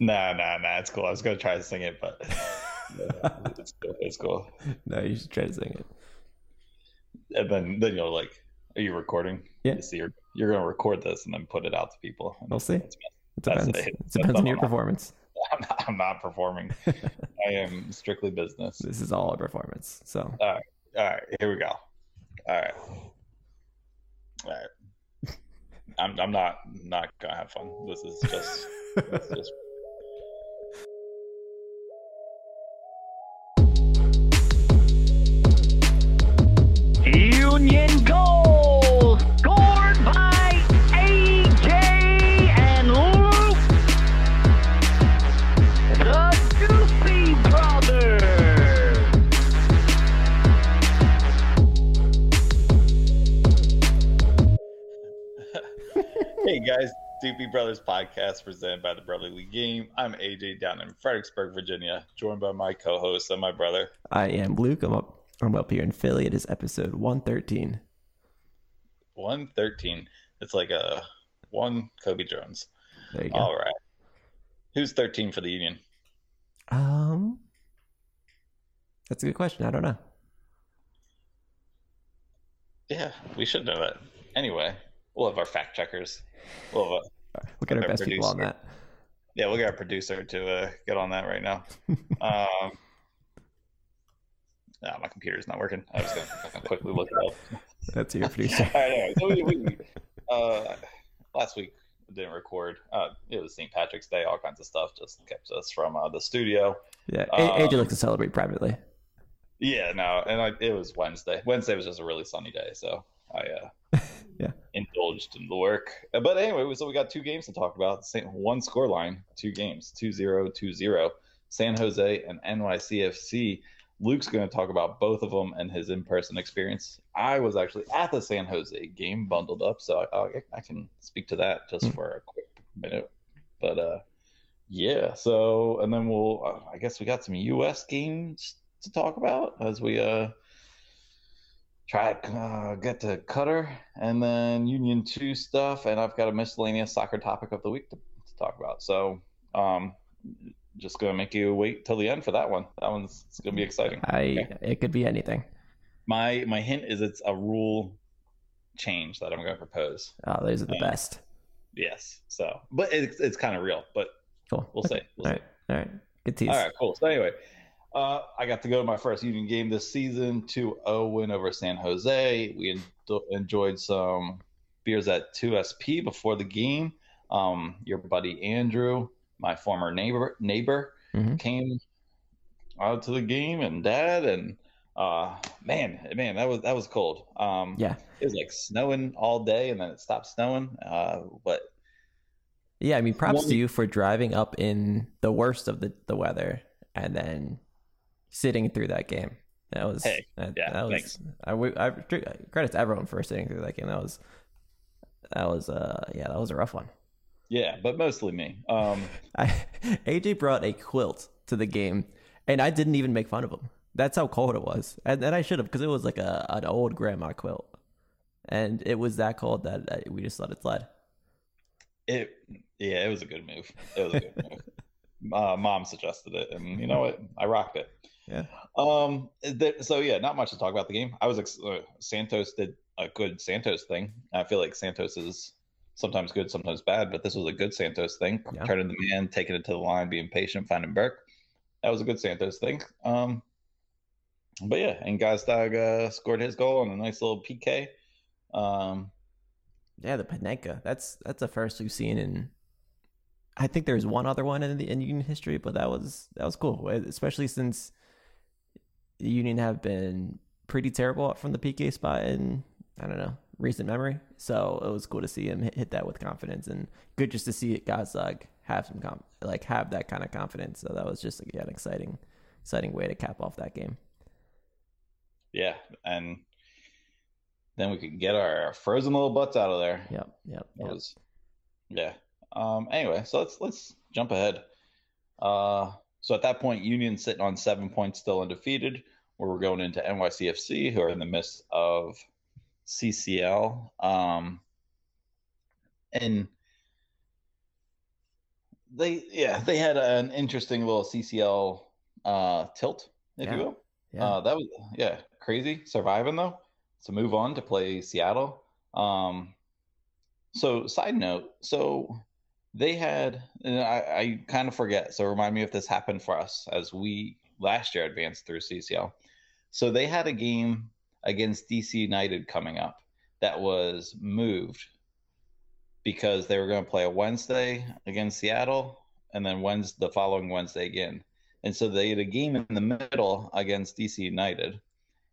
Nah, nah, nah. It's cool. I was gonna try to sing it, but it's cool. It's cool. No, you should try to sing it. And then, then you'll like, are you recording? Yeah. You see, you're, you're gonna record this and then put it out to people. And We'll see. It depends. it. It depends on your all. performance. I'm not, I'm not performing. I am strictly business. This is all a performance. So All right, here we go. All right, all right. I'm I'm not not gonna have fun. This is just this is just guys, DP Brothers podcast presented by the Brotherly League Game. I'm AJ down in Fredericksburg, Virginia, joined by my co-host and my brother. I am Luke. I'm up. I'm up here in Philly. It is episode 113. One thirteen. It's like a one Kobe Jones. There you go. All right. Who's thirteen for the Union? Um, that's a good question. I don't know. Yeah, we should know that. Anyway, we'll have our fact checkers. We'll have We'll get our best people on producer. that. Yeah, we'll get our producer to uh, get on that right now. um, nah, my computer's not working. I was gonna quickly look it up. That's your producer. All right, anyway, so we, we, uh, last week didn't record. Uh, it was St. Patrick's Day, all kinds of stuff just kept us from uh, the studio. Yeah, A- AJ Um, likes to celebrate privately. Yeah, no, and I, it was Wednesday. Wednesday was just a really sunny day, so I uh. Indulged in the work. Uh, But anyway, so we got two games to talk about. Same, one score line, two games, 2-0, 2-0. San Jose and NYCFC. Luke's going to talk about both of them and his in-person experience. I was actually at the San Jose game, bundled up, so I, I, I can speak to that just Hmm. for a quick minute. But uh, yeah, so and then we'll. Uh, I guess we got some U.S. games to talk about as we uh try to uh, get to Qatar and then Union Two stuff, and I've got a miscellaneous soccer topic of the week to, to talk about. So, um, just gonna make you wait till the end for that one. That one's it's gonna be exciting. I it could be anything. My my hint is it's a rule change that I'm gonna propose. Oh, those are the Yeah. best. Yes. So, but it's it's kind of real, but Cool. we'll Okay. see. We'll All see. right. All right. Good tease. All right, cool. So anyway, uh, I got to go to my first Union game this season, 2-0 win over San Jose. We en- enjoyed some beers at 2SP before the game. Um, your buddy Andrew, my former neighbor, neighbor Mhm. came out to the game, and Dad, and uh, man, man, that was that was cold. Um, Yeah. it was like snowing all day, and then it stopped snowing. Uh, but Yeah, I mean, props One- to you for driving up in the worst of the, the weather and then sitting through that game. That was Hey, that, yeah, that was thanks. I, I credit to everyone for sitting through that game. That was that was uh yeah, that was a rough one. yeah, but mostly me. Um, I, AJ brought a quilt to the game, and I didn't even make fun of him. That's how cold it was, and, and I should have because it was like a an old grandma quilt, and it was that cold that uh, we just let it slide. It yeah, it was a good move. It was a good move. Uh, Mom suggested it, and you know what? I rocked it. Yeah. Um. th- so yeah, not much to talk about the game. I was ex- uh, Santos did a good Santos thing. I feel like Santos is sometimes good, sometimes bad, but this was a good Santos thing. Yeah. Turning the man, taking it to the line, being patient, finding Burke. That was a good Santos thing. Um. But yeah, and Gazdag uh, scored his goal on a nice little PK. Um. Yeah, the Panenka. That's that's the first we've seen in. I think there's one other one in the in Union history, but that was that was cool, especially since the Union have been pretty terrible from the PK spot in I don't know recent memory. So it was cool to see him hit, hit that with confidence, and good just to see guys like have some com- like have that kind of confidence. So that was just yeah, an exciting exciting way to cap off that game. Yeah, and then we could get our frozen little butts out of there. Yep, yep, That yep. was, yeah. Um. Anyway, so let's let's jump ahead. Uh. So at that point, Union sitting on seven points, still undefeated. Where we're going into NYCFC, who are in the midst of CCL. Um. And they yeah they had an interesting little CCL uh, tilt, if Yeah. you will. Yeah. Uh, that was yeah crazy surviving though to move on to play Seattle. Um, so side note, so they had and I, I kind of forget. So remind me if this happened for us as we last year advanced through CCL. So they had a game against DC United coming up that was moved because they were going to play a Wednesday against Seattle and then Wednesday the following Wednesday again. And so they had a game in the middle against DC United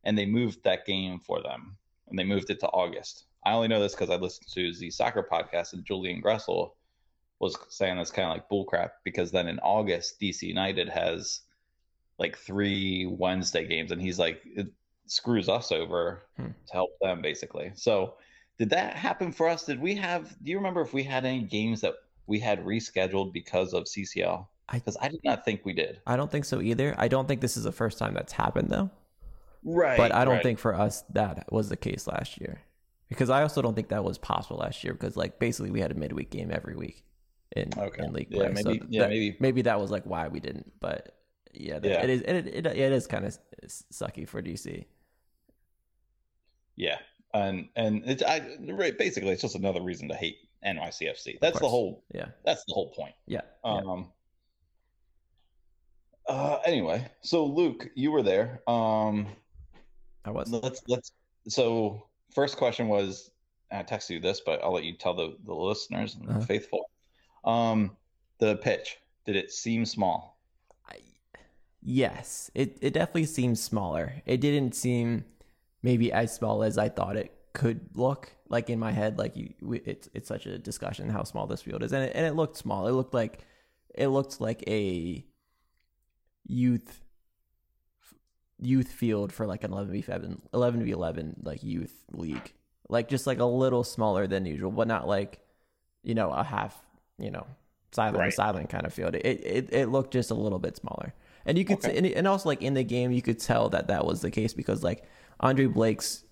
and they moved that game for them and they moved it to August. I only know this because I listened to the soccer podcast and Julian Gressel was saying that's kind of like bullcrap because then in August DC United has like three Wednesday games and he's like it screws us over Hmm. to help them basically. So did that happen for us? Did we have do you remember if we had any games that we had rescheduled because of CCL? Because I did not think we did. I don't think so either. I don't think this is the first time that's happened though. Right. but I don't think for us that was the case last year. Because I also don't think that was possible last year because like basically we had a midweek game every week in, Okay. in league Yeah, play. maybe- so yeah, that- maybe- maybe that was like why we didn't. But yeah, that, Yeah. it is it, it, it is kind of sucky for DC. Yeah, and and it's I basically it's just another reason to hate NYCFC. That's the whole. Yeah, That's the whole point. yeah, yeah. Um. Uh. Anyway, so Luke, you were there. Um. I was. Let's let's. So first question was, I texted you this, but I'll let you tell the the listeners and Uh-huh. the faithful. Um, the pitch. Did it seem small? Yes, it it definitely seems smaller. It didn't seem maybe as small as I thought it could look. Like in my head, like you, it's it's such a discussion how small this field is, and it, and it looked small. It looked like it looked like a youth youth field for like an 11 v 7 11 v 11 like youth league like just like a little smaller than usual but not like you know a half you know silent Right. silent kind of field it, it it looked just a little bit smaller and you could Okay. see, and, and also like in the game you could tell that that was the case because like andre blake's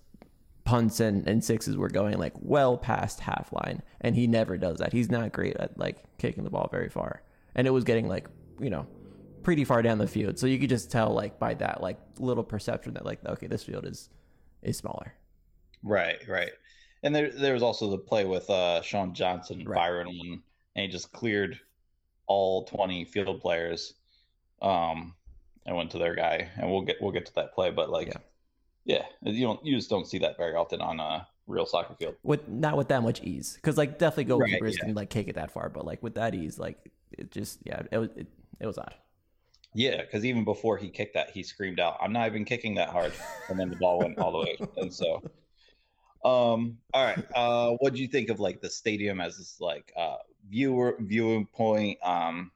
punts and, and sixes were going like well past half line and he never does that he's not great at like kicking the ball very far and it was getting like you know pretty far down the field so you could just tell like by that like little perception that like okay this field is is smaller Right, right. And there there was also the play with uh Sean Johnson, Right. Byron, and he just cleared all twenty field players, um, and went to their guy. And we'll get we'll get to that play, but like, Yeah. yeah, you don't you just don't see that very often on a real soccer field. with not with that much ease because like definitely Right, goalkeepers yeah. can like kick it that far but like with that ease like it just yeah it was it, it was odd Yeah, because even before he kicked that, he screamed out, "I'm not even kicking that hard," and then the ball went all the way. And so, um, all right, uh, what do you think of like the stadium as this, like uh viewer viewing point? Um,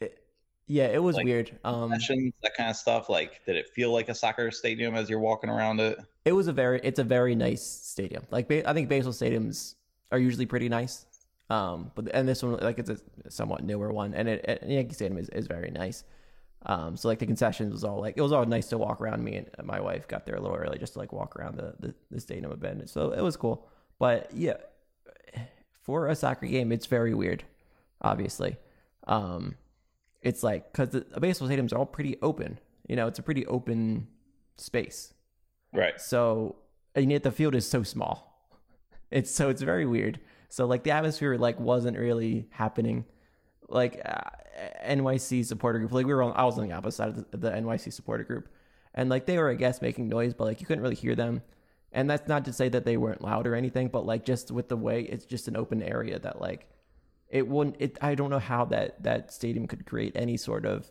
It- yeah it was Like, weird um that kind of stuff. Like, did it feel like a soccer stadium as you're walking around it? it was a very it's a very nice stadium like i think baseball stadiums are usually pretty nice um but and this one like it's a somewhat newer one and it, it yankee stadium is, is very nice um so like the concessions was all like it was all nice to walk around me and my wife got there a little early just to like walk around the the, the stadium a bit so it was cool but yeah for a soccer game it's very weird obviously um it's like because the, baseball stadiums are all pretty open you know it's a pretty open space Right. so and yet the field is so small. It's so it's very weird. So like the atmosphere like wasn't really happening. Like uh, NYC supporter group, like we were on, I was on the opposite side of the, the NYC supporter group, and like they were I guess making noise, but like you couldn't really hear them. And that's not to say that they weren't loud or anything, but like just with the way it's just an open area that like it wouldn't. It I don't know how that that stadium could create any sort of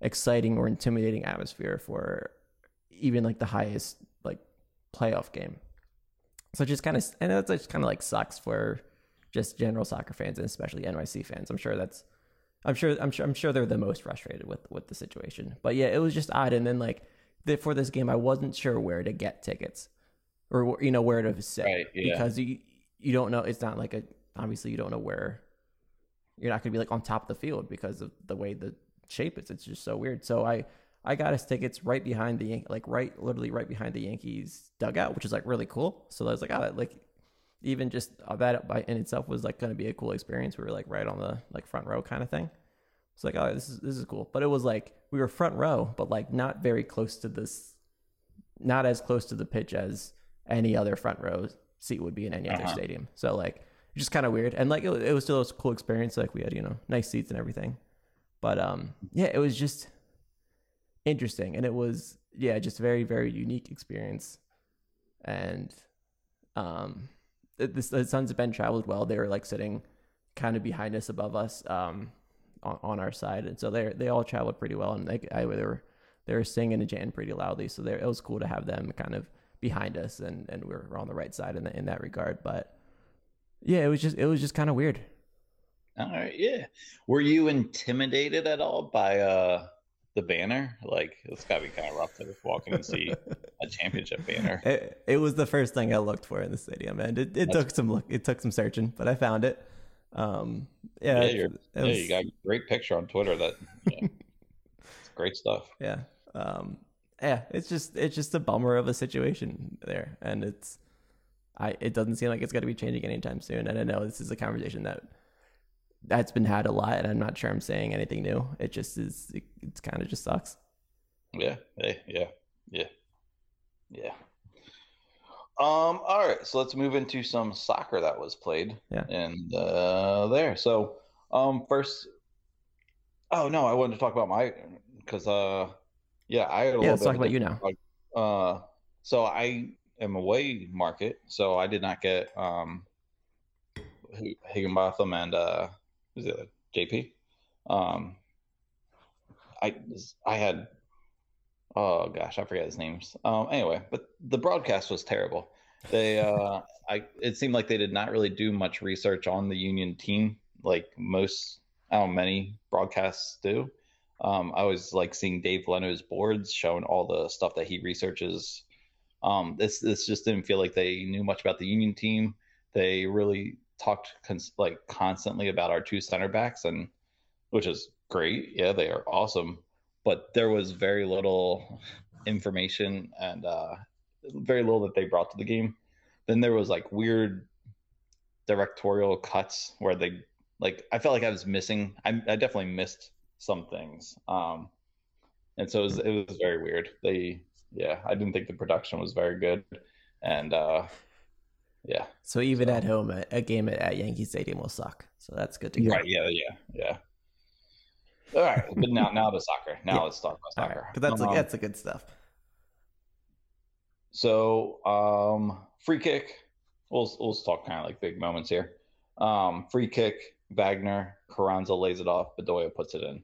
exciting or intimidating atmosphere for even like the highest like playoff game. So just kind of and that's just kind of like sucks for just general soccer fans and especially NYC fans. I'm sure that's I'm sure I'm sure I'm sure they're the most frustrated with with the situation. But yeah, it was just odd. And then like the, for this game, I wasn't sure where to get tickets or you know where to sit Right, yeah. because you you don't know. It's not like a obviously you don't know where you're not gonna be like on top of the field because of the way the shape is. It's just so weird. So I I got us tickets right behind the Yan- like right literally right behind the Yankees dugout, which is like really cool. So I was like, oh, like even just uh, that by in itself was like going to be a cool experience. We were like right on the like front row kind of thing. It's like, oh, this is this is cool. But it was like we were front row, but like not very close to this, not as close to the pitch as any other front row seat would be in any other Uh-huh. stadium. So like just kind of weird. And like it, it was still a cool experience. Like we had you know nice seats and everything. But um yeah, it was just interesting, and it was yeah just very very unique experience. And um the, the, Sons of Ben traveled well. They were like sitting kind of behind us, above us, um, on, on our side, and so they they all traveled pretty well. And they I, they were they were singing and chanting pretty loudly, so they, it was cool to have them kind of behind us, and and we're on the right side in the, in that regard. But yeah, it was just it was just kind of weird. All right, yeah. Were you intimidated at all by uh the banner? Like it's gotta be kind of rough to just walk in and see a championship banner. It, it was the first thing I looked for in the stadium, and it, it took some look, it took some searching, but I found it. Um, yeah, Yeah, it- yeah, was- you got a great picture on Twitter. That yeah, great stuff. yeah um yeah it's just it's just a bummer of a situation there and it's i it doesn't seem like it's going to be changing anytime soon and i know this is a conversation that that's been had a lot and i'm not sure i'm saying anything new it just is it, it's kind of just sucks Yeah, hey, yeah, yeah, yeah. Um. All right, so let's move into some soccer that was played. Yeah. And uh, there. So, um, first. Oh no, I wanted to talk about my because uh, yeah, I had a yeah let's talk about you now Uh, so I am away market, so I did not get um Higginbotham and uh who's the other JP. Um, I I had oh gosh, I forget his names. Um, anyway, but the broadcast was terrible. They uh, I it seemed like they did not really do much research on the Union team, like most how many broadcasts do. Um, I was like seeing Dave Leno's boards showing all the stuff that he researches. Um, this this just didn't feel like they knew much about the Union team. They really talked cons- like constantly about our two center backs, and which is great. Yeah, they are awesome, but there was very little information and uh, very little that they brought to the game. Then there was like weird directorial cuts where they like I felt like I was missing. I, I definitely missed some things. Um, and so it was, it was very weird. They, yeah, I didn't think the production was very good, and uh, yeah, so even So- at home a, a game at, at yankee stadium will suck so that's good to hear right, yeah, yeah, yeah. All right, but now now to soccer. Now Yeah. let's talk about all right soccer. because that's Um, that's the good stuff So, um, free kick. We'll we'll talk kind of like big moments here. Um, free kick. Wagner, Carranza lays it off. Bedoya puts it in.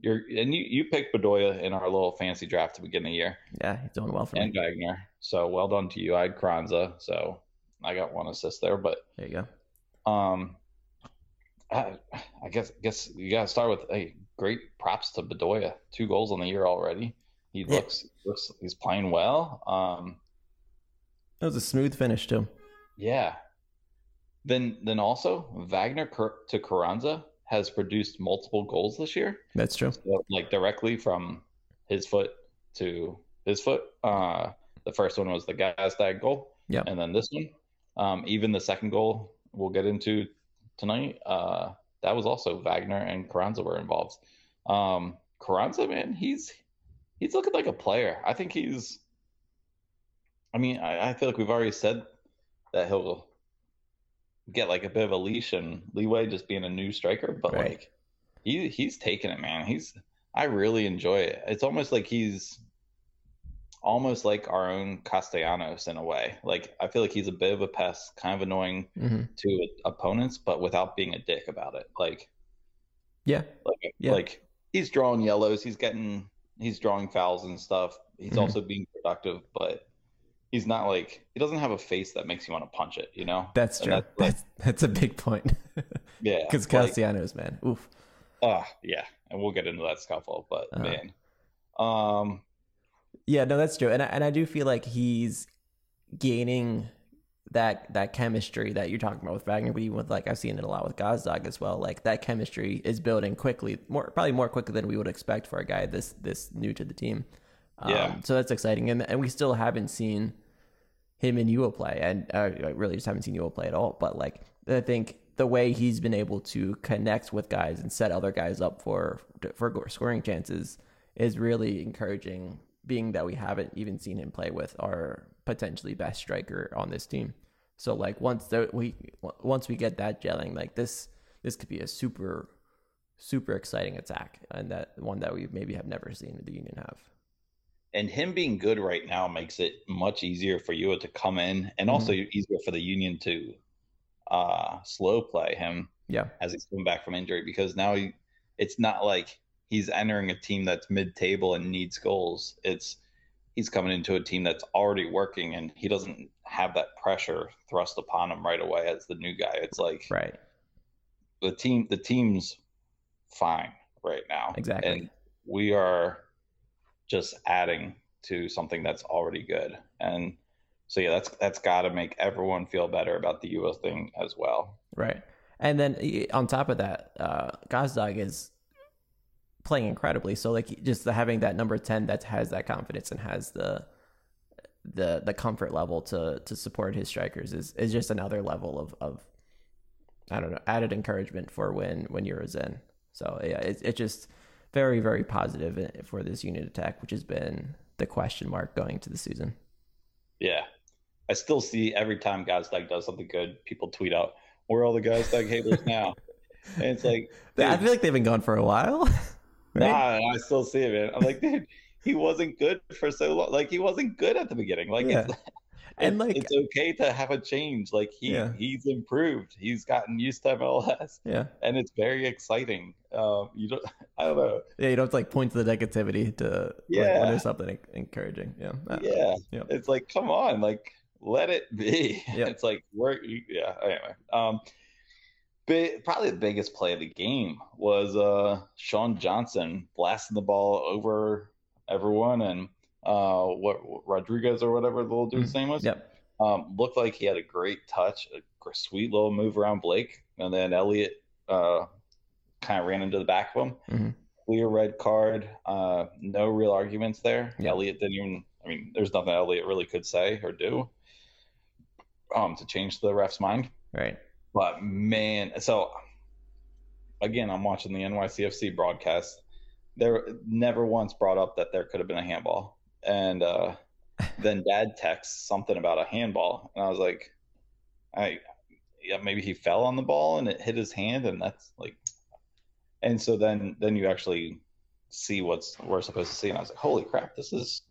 You're and you you picked Bedoya in our little fancy draft to begin the year, yeah he's doing well for and me Wagner. So well done to you. I had Carranza, so I got one assist there. But there you go um, I, I guess guess you gotta start with hey, great props to Bedoya. Two goals on the year already. He Yeah. looks looks he's playing well. Um, that was a smooth finish too Yeah. Then then also Wagner to Carranza has produced multiple goals this year, that's true so, like directly from his foot to his foot. Uh, the first one was the Gazdag goal, Yeah. and then this one, um, even the second goal we'll get into tonight. Uh, that was also Wagner and Carranza were involved. Um, Carranza, man, he's he's looking like a player. I think he's. I mean, I, I feel like we've already said that he'll get like a bit of a leash and leeway just being a new striker, but Right. like he he's taking it, man. He's I really enjoy it. It's almost like he's almost like our own Castellanos in a way. Like I feel like he's a bit of a pest, kind of annoying hmm to opponents, but without being a dick about it. Like yeah like Yeah. like he's drawing yellows, he's getting he's drawing fouls and stuff. He's Mhm. also being productive, but he's not like he doesn't have a face that makes you want to punch it, you know? That's true. that's, like- That's that's a big point. Yeah. Because like- Castellanos, man, oof. Ah, yeah, and we'll get into that scuffle, but Uh-huh. man, um, Yeah, no, that's true, and I, and I do feel like he's gaining that that chemistry that you're talking about with Wagner, but even with like I've seen it a lot with Gazdag as well. Like that chemistry is building quickly, more probably more quickly than we would expect for a guy this this new to the team. Um, Yeah. So that's exciting, and and we still haven't seen him and Uhre play, and uh, I really just haven't seen Uhre play at all. But like, I think the way he's been able to connect with guys and set other guys up for for scoring chances is really encouraging. Being that we haven't even seen him play with our potentially best striker on this team, so like once the, we once we get that gelling, like this this could be a super super exciting attack, and that one that we maybe have never seen the Union have. And him being good right now makes it much easier for you to come in, and also easier for the Union to uh, slow play him Yeah, as he's coming back from injury because now he, it's not like he's entering a team that's mid-table and needs goals. It's he's coming into a team that's already working and he doesn't have that pressure thrust upon him right away as the new guy. It's like right. the team the team's fine right now. Exactly. And we are just adding to something that's already good. And so yeah, that's that's got to make everyone feel better about the US thing as well. Right. And then on top of that, uh, Gazdag is playing incredibly. So like just having that number 10 that has that confidence and has the the the comfort level to to support his strikers is is just another level of of I don't know, added encouragement for when when a Zen. So yeah, it it's just very very positive for this unit attack, which has been the question mark going to the season. Yeah. I still see every time Gazdag does something good, people tweet out, "Where are all the Gazdag haters now?" and it's like, I feel like they've been gone for a while. right? nah, I still see it, man. I'm like, dude, he wasn't good for so long. Like he wasn't good at the beginning. Like Yeah. it's, And, it's, like- it's okay to have a change. Like he Yeah. he's improved. He's gotten used to MLS, Yeah. and it's very exciting. Um, you don't, I don't know. Yeah, you don't have to like point to the negativity to like, when Yeah. there's something encouraging. Yeah. Yeah, it's like come on, like let it be. Yep. It's like we're yeah. Anyway, um, but probably the biggest play of the game was uh Sean Johnson blasting the ball over everyone and uh what Rodriguez or whatever the little dude's name was. Yep. Um, looked like he had a great touch, a sweet little move around Blake, and then Elliott uh kind of ran into the back of him. Mhm. Clear red card. Uh, no real arguments there. Elliott didn't even. I mean, there's nothing Elliott really could say or do um to change the ref's mind. Right. But man, so again, I'm watching the NYCFC broadcast. There never once brought up that there could have been a handball, and uh, then Dad texts something about a handball, and I was like, I yeah, maybe he fell on the ball and it hit his hand, and that's like, and so then then you actually see what's we're supposed to see, and I was like, holy crap, this is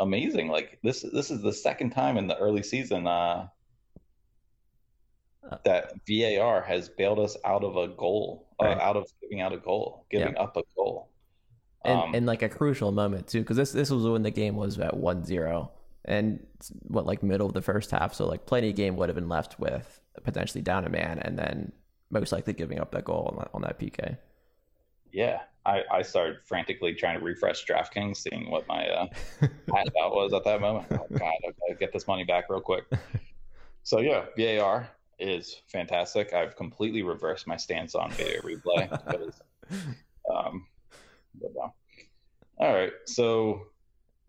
amazing! Like this this is the second time in the early season. Uh, Uh, that VAR has bailed us out of a goal, uh, out of giving out a goal, giving Yeah. up a goal. And Um, and like a crucial moment too, because this this was when the game was at 1-0 and what like middle of the first half. So like plenty of game would have been left with potentially down a man, and then most likely giving up that goal on that, on that PK. yeah, I, I started frantically trying to refresh DraftKings, seeing what my uh, hat that was at that moment. Oh, God, gotta get this money back real quick. So yeah, VAR is fantastic. I've completely reversed my stance on video replay because Um, All right. So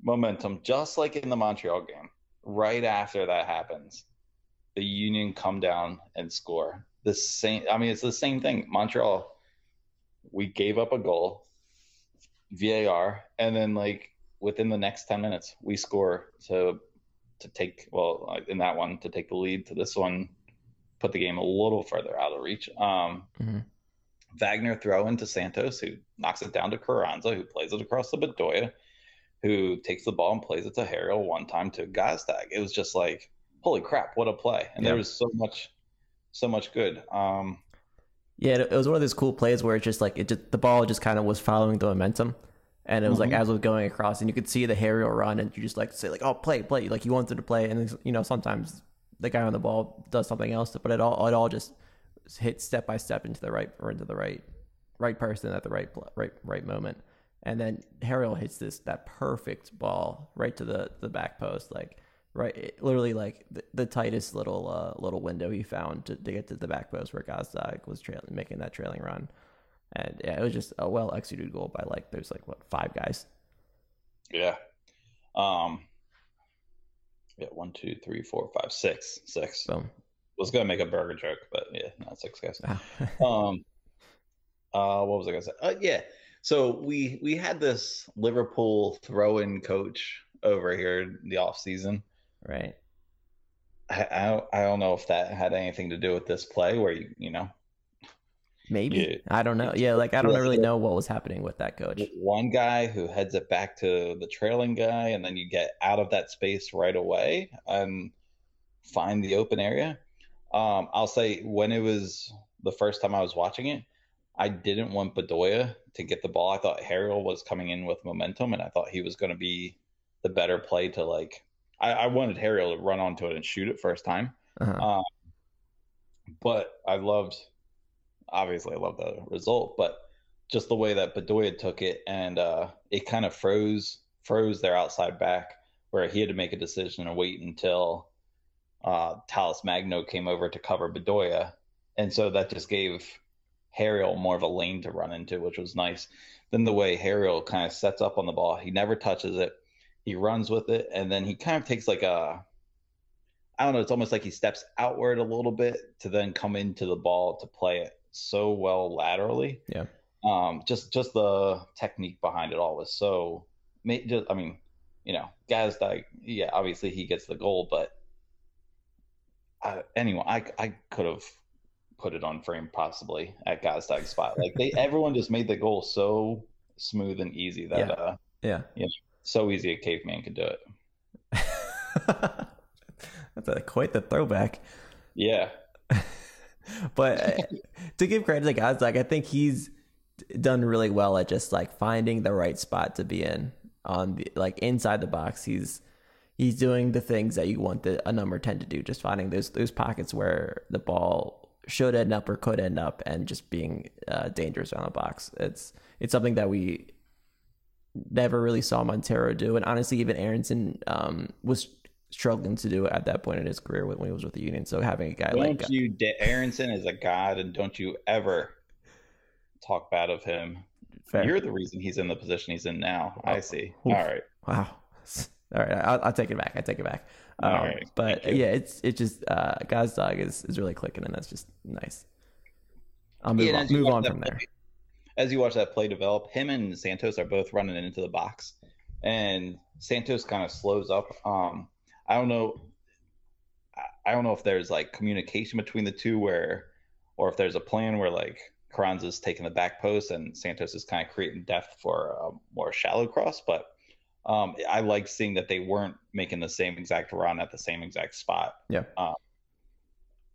momentum, just like in the Montreal game, right after that happens, the Union come down and score. The same. I mean, it's the same thing. Montreal, we gave up a goal, VAR, and then like within the next ten minutes, we score to to take well in that one to take the lead. To this one, put the game a little further out of reach. Um, Mhm. Wagner throw into Santos, who knocks it down to Carranza, who plays it across to Bedoya, who takes the ball and plays it to Harriel one time to Gazdag. It was just like, holy crap, what a play! And Yeah. there was so much, so much good. Um, Yeah, it was one of those cool plays where it just like it just the ball just kind of was following the momentum, and it was like Mhm. as it was going across, and you could see the aerial run, and you just like say like, "Oh, play, play!" Like you wanted to play, and you know sometimes the guy on the ball does something else, but it all it all just hit step by step into the right or into the right right person at the right right right moment, and then Harriel hits this that perfect ball right to the the back post, like right, it- literally like the, the tightest little uh, little window he found to, to get to the back post where Gazdag was trailing, making that trailing run, and yeah, it was just a well executed goal by like there's like what five guys. yeah. Um, Yeah, one, two, three, four, five, six, six. Boom. Was gonna make a burger joke, but yeah, not six guys. Wow. um uh what was i gonna say uh, yeah so we we had this liverpool throw-in coach over here in the off season right. I, I don't- i don't know if that had anything to do with this play where you you know Maybe. I don't know. Yeah, like I don't really know what was happening with that coach. one guy who heads it back to the trailing guy and then you get out of that space right away and find the open area um i'll say when it was the first time i was watching it i didn't want bedoya to get the ball i thought harriel was coming in with momentum and i thought he was going to be the better play to like I, I wanted harriel to run onto it and shoot it first time Uh-huh. um, but I loved, obviously, I love the result, but just the way that Bedoya took it and uh, it kind of froze froze their outside back where he had to make a decision and wait until uh, Talles Magno came over to cover Bedoya, and so that just gave Harriel more of a lane to run into, which was nice. Then the way Harriel kind of sets up on the ball, he never touches it, he runs with it, and then he kind of takes like a I don't know, it's almost like he steps outward a little bit to then come into the ball to play it so well laterally. Yeah. Um, just just the technique behind it all was so. Just, I mean, you know, guys like yeah, obviously he gets the goal, but I, anyway, I I could have put it on frame possibly at Gazdag's spot. Like they, everyone just made the goal so smooth and easy that Yeah. uh, Yeah. so easy a caveman could do it. That's a, quite the throwback. Yeah, but uh, to give credit to like I think he's done really well at just like finding the right spot to be in on the like inside the box. He's he's doing the things that you want the, a number ten to do, just finding those those pockets where the ball should end up or could end up, and just being uh, dangerous around the box. It's it's something that we never really saw Montero do, and honestly, even Aaronson um, was struggling to do it at that point in his career when, he was with the Union. So having a guy don't like you da- Aaronson is a god, and don't you ever talk bad of him. Fair. You're the reason he's in the position he's in now. I see. All right. Wow. All right, I'll, I'll take it back. I take it back. Um, All right, But yeah, it's it's just uh, Gazdag is, is really clicking, and that's just nice. I'll move Yeah, on, move on from there. As you watch that play develop, him and Santos are both running into the box, and Santos kind of slows up. Um, I don't know. I- I don't know if there's like communication between the two, where, or if there's a plan where like Carranza's taking the back post and Santos is kind of creating depth for a more shallow cross. But um, I like seeing that they weren't making the same exact run at the same exact spot. Yeah. Um,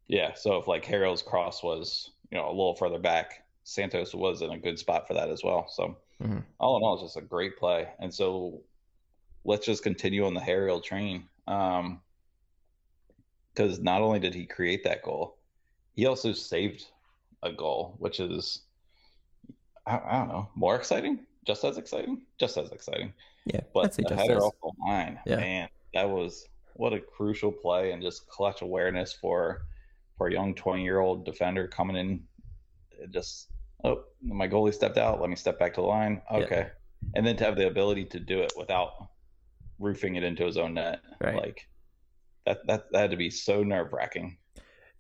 yeah. So if like Harriel's cross was, you know, a little further back, Santos was in a good spot for that as well. So Mhm. all in all, it's just a great play. And so let's just continue on the Harriel train. Um, because not only did he create that goal, he also saved a goal, which is, I, I don't know, more exciting, just as exciting, just as exciting. Yeah, But the just header as. off the line, Yeah. man, that was what a crucial play and just clutch awareness for for a young twenty year old defender coming in. Just oh, my goalie stepped out. Let me step back to the line. Yeah. Okay, and then to have the ability to do it without roofing it into his own net, Right. like that that that had to be so nerve wracking.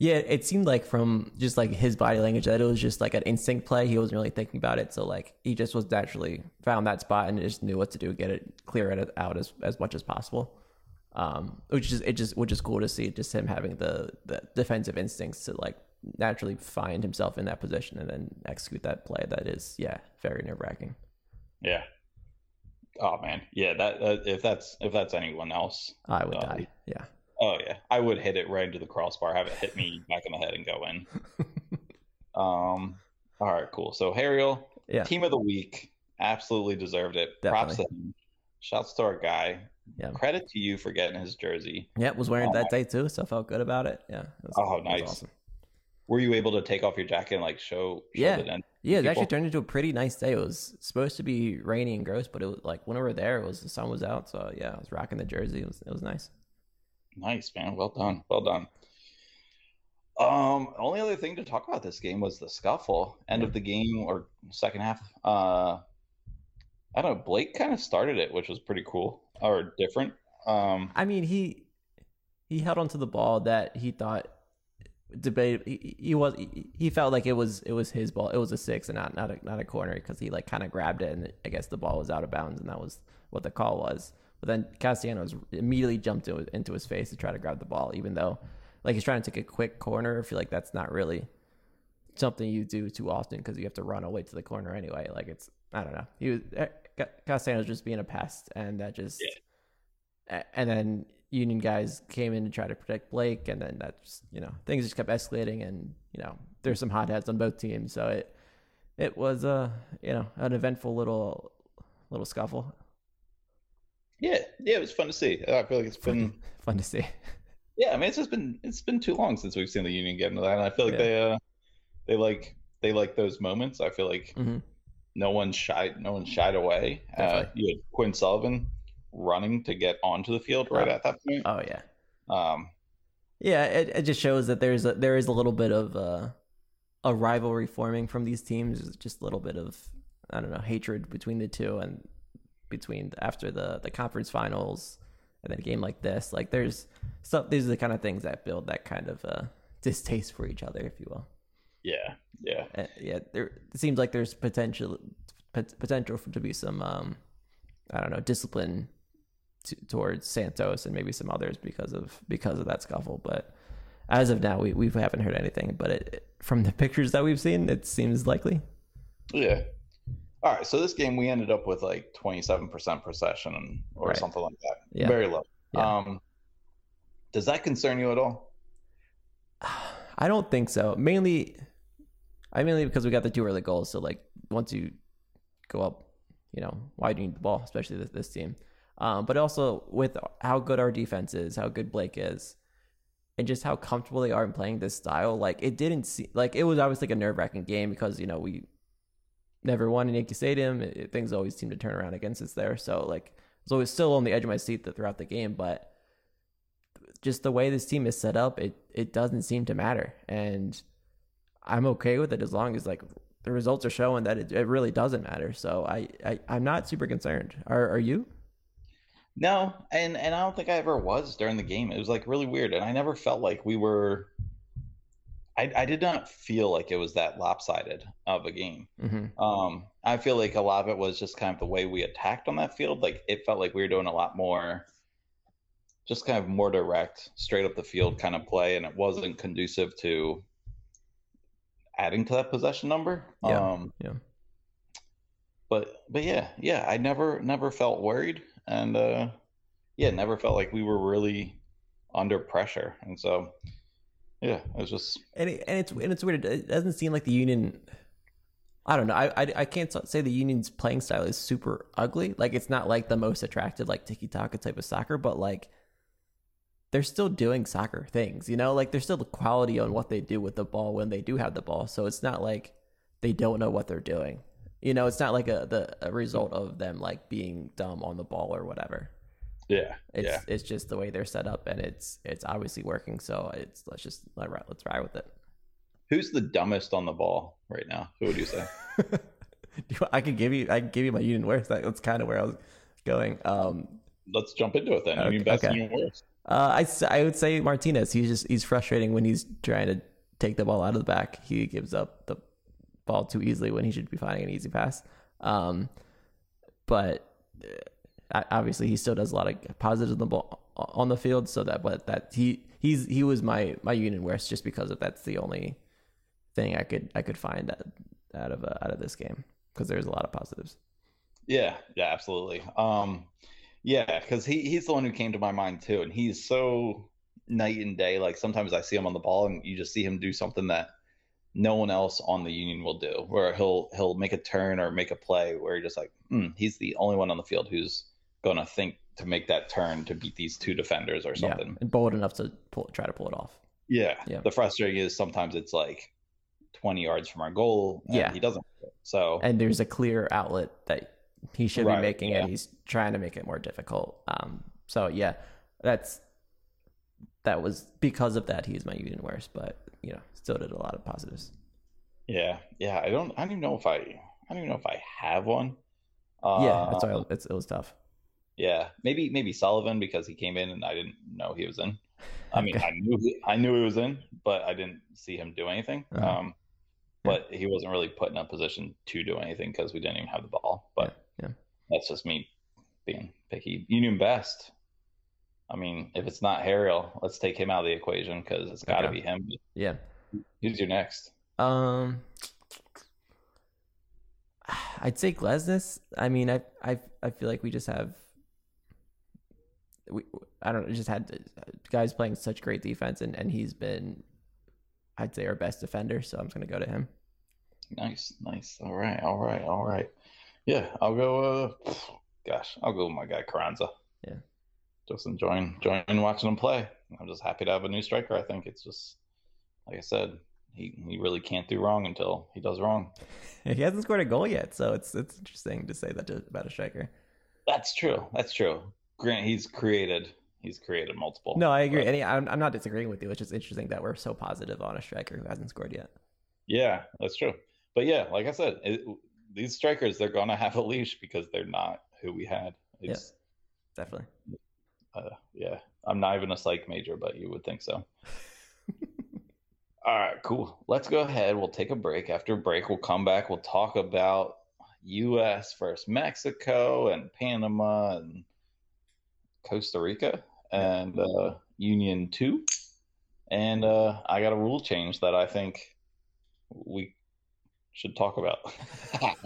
Yeah, it seemed like from just like his body language that it was just like an instinct play. He wasn't really thinking about it, so like he just was naturally found that spot and just knew what to do, get it, clear it out as as much as possible. Um, which is it just which is cool to see, just him having the the defensive instincts to like naturally find himself in that position and then execute that play. That is, yeah, very nerve wracking. Yeah. Oh man, yeah. That uh, if that's if that's anyone else, I would Oh, die. Yeah. Oh yeah, I would hit it right into the crossbar, have it hit me back in the head, and go in. Um. All right, cool. So Harriel, Yeah. team of the week, absolutely deserved it. Props to him. Shouts to our guy. Yeah. Credit to you for getting his jersey. Yeah, was wearing it that day too, so I felt good about it. Yeah. it was- Oh, it nice. awesome. Were you able to take off your jacket and like show? show Yeah. Yeah, it actually turned into a pretty nice day. It was supposed to be rainy and gross, but it was like when we were there, it was the sun was out. So yeah, I was rocking the jersey. It was it was nice. Nice man. Well done. Well done. Um, only other thing to talk about this game was the scuffle. End of the game or second half. Uh, I don't know. Blake kind of started it, which was pretty cool or different. Um, I mean, he he held onto the ball that he thought debate he, he was he, he felt like it was it was his ball it was a six and not not a, not a corner because he like kind of grabbed it and I guess the ball was out of bounds and that was what the call was but then Castellanos immediately jumped into, into his face to try to grab the ball even though like he's trying to take a quick corner. I feel like that's not really something you do too often because you have to run away to the corner anyway. Like it's I don't know. He was eh, Castellanos just being a pest and that just a- and then Union guys came in to try to protect Blake, and then that just you know things just kept escalating, and you know there's some hotheads on both teams, so it it was a you know an eventful little little scuffle. Yeah, yeah, it was fun to see. I feel like it's been Fun to see. yeah. I mean, it's just been it's been too long since we've seen the Union get into that, and I feel like Yeah. they uh they like they like those moments. I feel like hmm no one shied no one shied away. Uh, you had Quinn Sullivan running to get onto the field right Oh. at that point. Oh yeah, Um, yeah. It it just shows that there's a, there is a little bit of uh, a rivalry forming from these teams. Just a little bit of I don't know hatred between the two, and between after the the conference finals and then a game like this. Like there's stuff. These are the kind of things that build that kind of uh, distaste for each other, if you will. yeah, yeah, Uh, yeah, there it seems like there's potential pot- potential for to be some um, I don't know discipline t- towards Santos and maybe some others because of because of that scuffle. But as of now, we we haven't heard anything. But it, it- from the pictures that we've seen, it seems likely. yeah. All right, so this game we ended up with like twenty seven percent possession or Right. something like that. Yeah. Very low. Yeah. Um, does that concern you at all? I don't think so. Mainly, I mainly because we got the two early goals. So like once you go up, you know, why do you need the ball, especially this, this team? Um, but also with how good our defense is, how good Blake is, and just how comfortable they are in playing this style. Like it didn't see like it was obviously like a nerve wracking game because you know we never won in Yankee Stadium. It, it- things always seem to turn around against us there. So like I was always still on the edge of my seat th- throughout the game, but just the way this team is set up, it it doesn't seem to matter, and I'm okay with it as long as like the results are showing that it, it really doesn't matter. So I, I I'm not super concerned. Are are you? No, and and I don't think I ever was during the game. It was like really weird, and I never felt like we were. I I did not feel like it was that lopsided of a game. Mm-hmm. Um, I feel like a lot of it was just kind of the way we attacked on that field. Like it felt like we were doing a lot more, just kind of more direct, straight up the field kind of play, and it wasn't conducive to adding to that possession number. Yeah, Um, yeah. But but yeah, yeah, I never never felt worried, and uh, yeah, never felt like we were really under pressure, and so yeah, it's just And it, and it's and it's weird. It doesn't seem like the Union. I don't know. I, I I can't say the Union's playing style is super ugly. Like it's not like the most attractive like tiki taka type of soccer, but like they're still doing soccer things. You know, like there's still the quality on what they do with the ball when they do have the ball. So it's not like they don't know what they're doing. You know, it's not like a the a result of them like being dumb on the ball or whatever. Yeah, It's yeah. it's just the way they're set up, and it's it's obviously working. So it's let's just let let's ride with it. Who's the dumbest on the ball right now? Who would you say? I could give you I could give you my union worst. That, that's kind of where I was going. Um, Let's jump into it then. I Okay, mean, best okay. and worst. uh, I I would say Martinez. He's just he's frustrating when he's trying to take the ball out of the back. He gives up the ball too easily when he should be finding an easy pass. Um, but uh, obviously he still does a lot of positives on the ball on the field. So that but that he he's he was my my union worst just because of that's the only thing I could I could find out, out of uh, out of this game because there's a lot of positives. Yeah, yeah, absolutely. Um, yeah, because he he's the one who came to my mind too, and he's so night and day. Like sometimes I see him on the ball, and you just see him do something that no one else on the Union will do, where he'll he'll make a turn or make a play where you're just like, hmm, he's the only one on the field who's gonna think to make that turn to beat these two defenders or Yeah, something. and bold enough to pull, try to pull it off. Yeah. Yeah. The frustrating is sometimes it's like 20 yards from our goal, and Yeah. he doesn't. So and there's a clear outlet that he should Right, be making yeah. and he's trying to make it more difficult um so yeah that's that was because of that he's my union worst but you know still did a lot of positives yeah, yeah. I don't. I don't even know if I. I don't even know if I have one. Uh, yeah that's why it's, it was tough Yeah, maybe maybe Sullivan because he came in and I didn't know he was in. I mean, Okay. I knew he, I knew he was in, but I didn't see him do anything. Uh-huh. Um, but he wasn't really put in a position to do anything because we didn't even have the ball. But yeah. that's just me being picky. Union Best. I mean, if it's not Harriel, let's take him out of the equation because it's got to Okay. be him. Yeah. Who's your next? Um, I'd say Glesnes. I mean, I I I feel like we just have we I don't know, just had uh, guys playing such great defense, and and he's been, I'd say, our best defender. So I'm just gonna go to him. Nice, nice. All right, all right, all right. Yeah, I'll go. Uh, gosh, I'll go with my guy Carranza. Yeah. just enjoying enjoying watching him play. I'm just happy to have a new striker. I think it's just like I said, he he really can't do wrong until he does wrong. He hasn't scored a goal yet, so it's it's interesting to say that to, about a striker. That's true. That's true. Grant, he's created he's created multiple. No, I agree. but- I'm I'm not disagreeing with you. It's just interesting that we're so positive on a striker who hasn't scored yet. yeah, that's true. But yeah, like I said, it, these strikers they're gonna have a leash because they're not who we had. It's Definitely. uh, yeah. I'm not even a psych major, but you would think so. All right, cool. Let's go ahead. We'll take a break. After break, we'll come back. We'll talk about U.S. versus Mexico and Panama and Costa Rica and uh, Union Two. And uh, I got a rule change that I think we should talk about.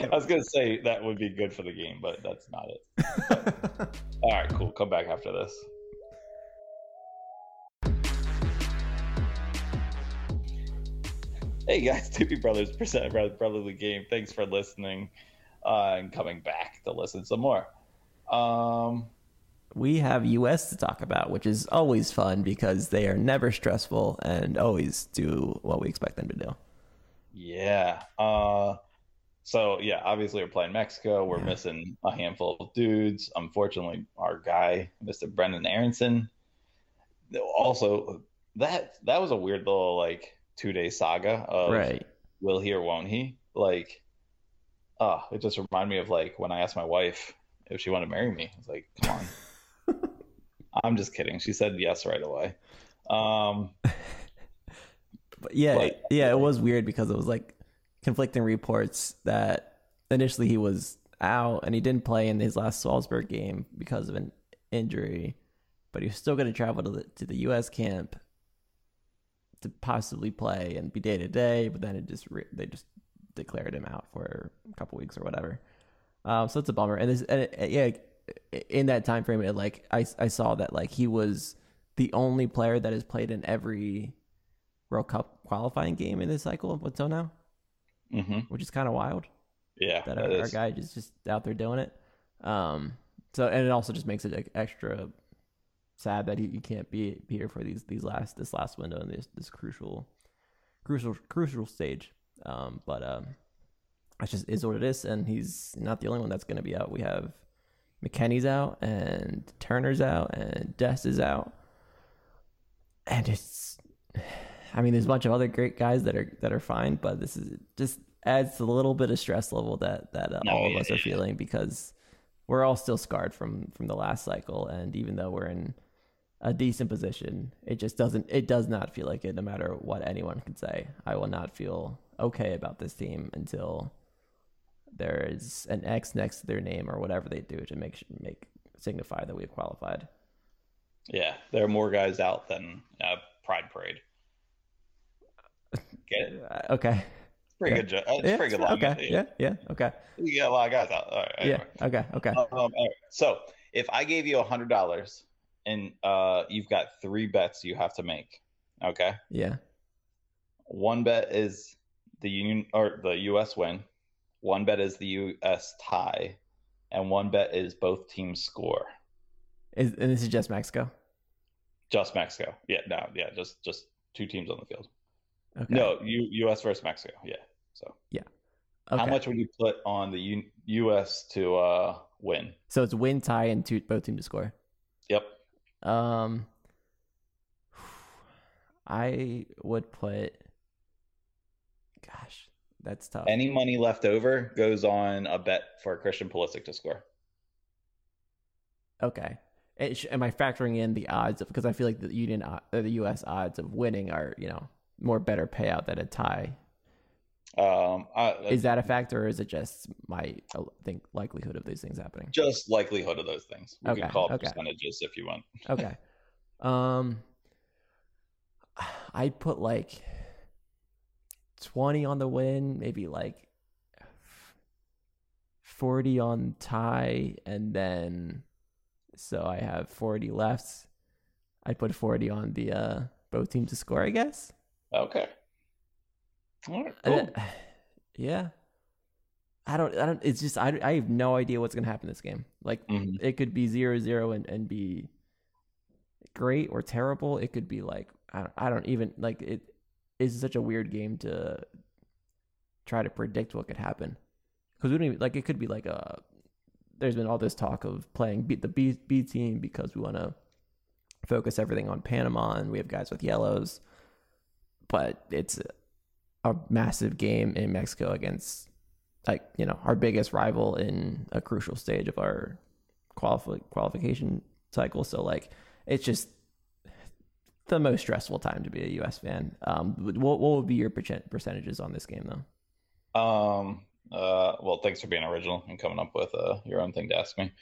I was gonna say that would be good for the game, but that's not it. All right, cool. Come back after this. Hey guys, Doobie Brothers presented by Brotherly Game. Thanks for listening uh, and coming back to listen some more. Um, we have US to talk about, which is always fun because they are never stressful and always do what we expect them to do. yeah. Uh, so yeah, obviously we're playing Mexico. We're Yeah. missing a handful of dudes. Unfortunately, our guy, Mr. Brenden Aaronson. Also, that that was a weird little like two day saga of Right. will he or won't he? Like, oh, it just reminded me of like when I asked my wife if she wanted to marry me. I was like, come on. I'm just kidding. She said yes right away. Um, But yeah, But- yeah, it was weird because it was like conflicting reports that initially he was out and he didn't play in his last Salzburg game because of an injury, but he was still going to travel to the to the U.S. camp to possibly play and be day to day. But then it just re- they just declared him out for a couple weeks or whatever. Um, so it's a bummer. And, this, and it, yeah, in that time frame, it, like I I saw that like he was the only player that has played in every World Cup qualifying game in this cycle until now, mhm. which is kind of wild Yeah, that that our, our guy is just out there doing it. Um, so and it also just makes it like, extra sad that he, he can't be, be here for these these last this last window and this this crucial crucial crucial stage. Um, but um, that's just is what it is, and he's not the only one that's going to be out. We have McKennie's out, and Turner's out, and Dest is out, and it's. I mean, there's a bunch of other great guys that are that are fine, but this is just adds a little bit of stress level that that uh, No, all of yeah, us are yeah. feeling because we're all still scarred from from the last cycle, and even though we're in a decent position, it just doesn't it does not feel like it. No matter what anyone can say, I will not feel okay about this team until there is an X next to their name or whatever they do to make make signify that we've qualified. Yeah, there are more guys out than uh, Pride Parade. Get it? Uh, okay. Pretty Yeah. good. jo- It's Yeah, pretty good. okay. line. Yeah. Yeah. Okay. You got a lot of guys out. All right. Yeah. Okay. Okay. Um, right. So if I gave you a hundred dollars and uh, you've got three bets you have to make, okay? Yeah. One bet is the union or the U.S. win. One bet is the U.S. tie, and one bet is both teams score. Is, and this is just Mexico. Just Mexico. Yeah. No. Yeah. Just just two teams on the field. Okay. No. U, U.S. versus Mexico. Yeah. So Yeah. Okay. how much would you put on the U, U.S. to uh, win? So it's win, tie, and two, both teams to score. Yep. Um, I would put. Gosh, that's tough. Any money left over goes on a bet for Christian Pulisic to score. okay, sh- am I factoring in the odds of because I feel like the Union, uh, the U.S. odds of winning are you know more better payout than a tie. Um, I, Is that a factor, or is it just my uh, think likelihood of these things happening? just likelihood of those things? We Okay, can call it okay. percentages if you want. Okay. um, I'd put like twenty on the win, maybe like forty on tie, and then so I have forty left. I'd put forty on the uh both teams to score, I guess. Okay. All right. Cool. then- yeah. I don't. I don't. It's just. I. I have no idea what's gonna happen this game. Like Mhm. it could be zero zero and and be great or terrible. It could be like I don't. I don't even like it. Is such a weird game to try to predict what could happen because we don't even like. It could be like a. There's been all this talk of playing B, the B B team because we want to focus everything on Panama and we have guys with yellows, but it's a massive game in Mexico against like you know our biggest rival in a crucial stage of our qualify qualification cycle. So like it's just the most stressful time to be a U.S. fan. Um, what what would be your percentages on this game though? Um. Uh. Well, thanks for being original and coming up with uh your own thing to ask me.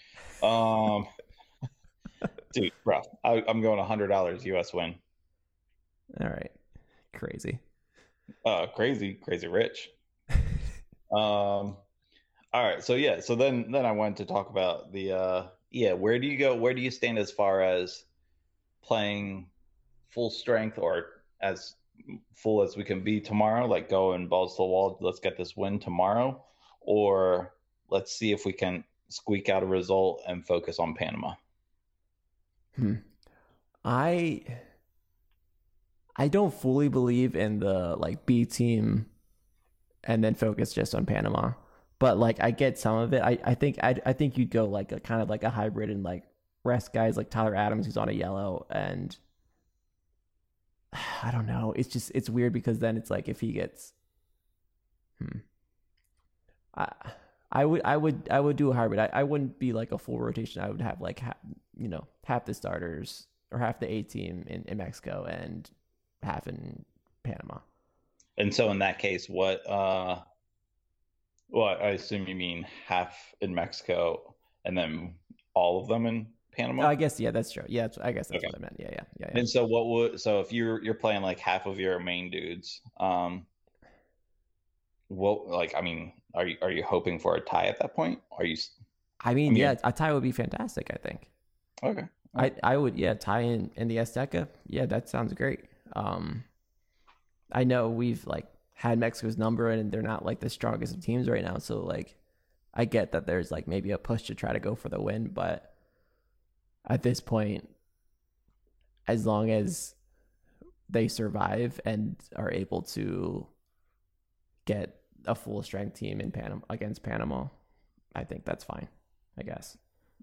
Um. dude, bro, I, I'm going hundred dollars U.S. win. All right, crazy. Uh, crazy, crazy rich. Um. All right. So yeah. So then then I wanted to talk about the uh yeah. Where do you go? Where do you stand as far as playing full strength or as full as we can be tomorrow? Like going balls to the wall. Let's get this win tomorrow, or let's see if we can squeak out a result and focus on Panama. Hmm. I I don't fully believe in the like B team and then focus just on Panama. But like I get some of it. I, I think I I think you'd go like a kind of like a hybrid and like rest guys like Tyler Adams who's on a yellow and I don't know. It's just it's weird because then it's like if he gets hmm. I I would I would I would do a hybrid. I, I wouldn't be like a full rotation. I would have like ha- you know half the starters or half the A team in, in Mexico and half in Panama. And so in that case, what? uh Well, I assume you mean half in Mexico and then all of them in Panama. I guess yeah, that's true. Yeah, I guess that's Okay. what I meant. Yeah, yeah, yeah. yeah. And so what would so if you're you're playing like half of your main dudes, um what like I mean, are you are you hoping for a tie at that point? Are you I mean, I mean- yeah, a tie would be fantastic. I think. okay? I I would yeah tie in in the Azteca. Yeah, that sounds great. Um, I know we've like had Mexico's number and they're not like the strongest of teams right now. So like, I get that there's like maybe a push to try to go for the win, but at this point, as long as they survive and are able to get a full strength team in Panama against Panama, I think that's fine. I guess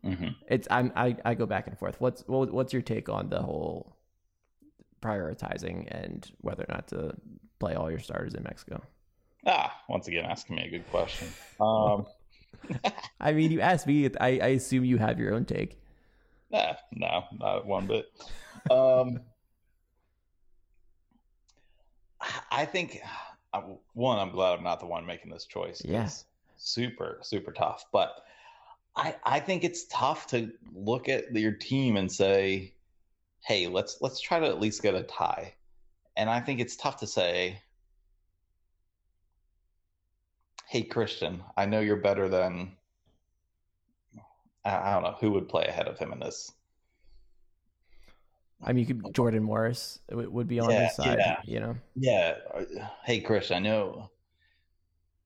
hmm it's I'm I, I go back and forth. What's what, what's your take on the whole prioritizing and whether or not to play all your starters in Mexico? Ah, once again, asking me a good question. Um, I mean, you asked me. I, I assume you have your own take. Nah, no, not one bit. Um, I think uh, one, I'm glad I'm not the one making this choice. 'cause Yeah. super, super tough. But I, I think it's tough to look at your team and say, "Hey, let's let's try to at least get a tie." And I think it's tough to say, "Hey, Christian, I know you're better than." I, I don't know who would play ahead of him in this. I mean, you could Jordan Morris would, would be on Yeah, his side. yeah. You know, Yeah. uh, Hey, Chris, I know,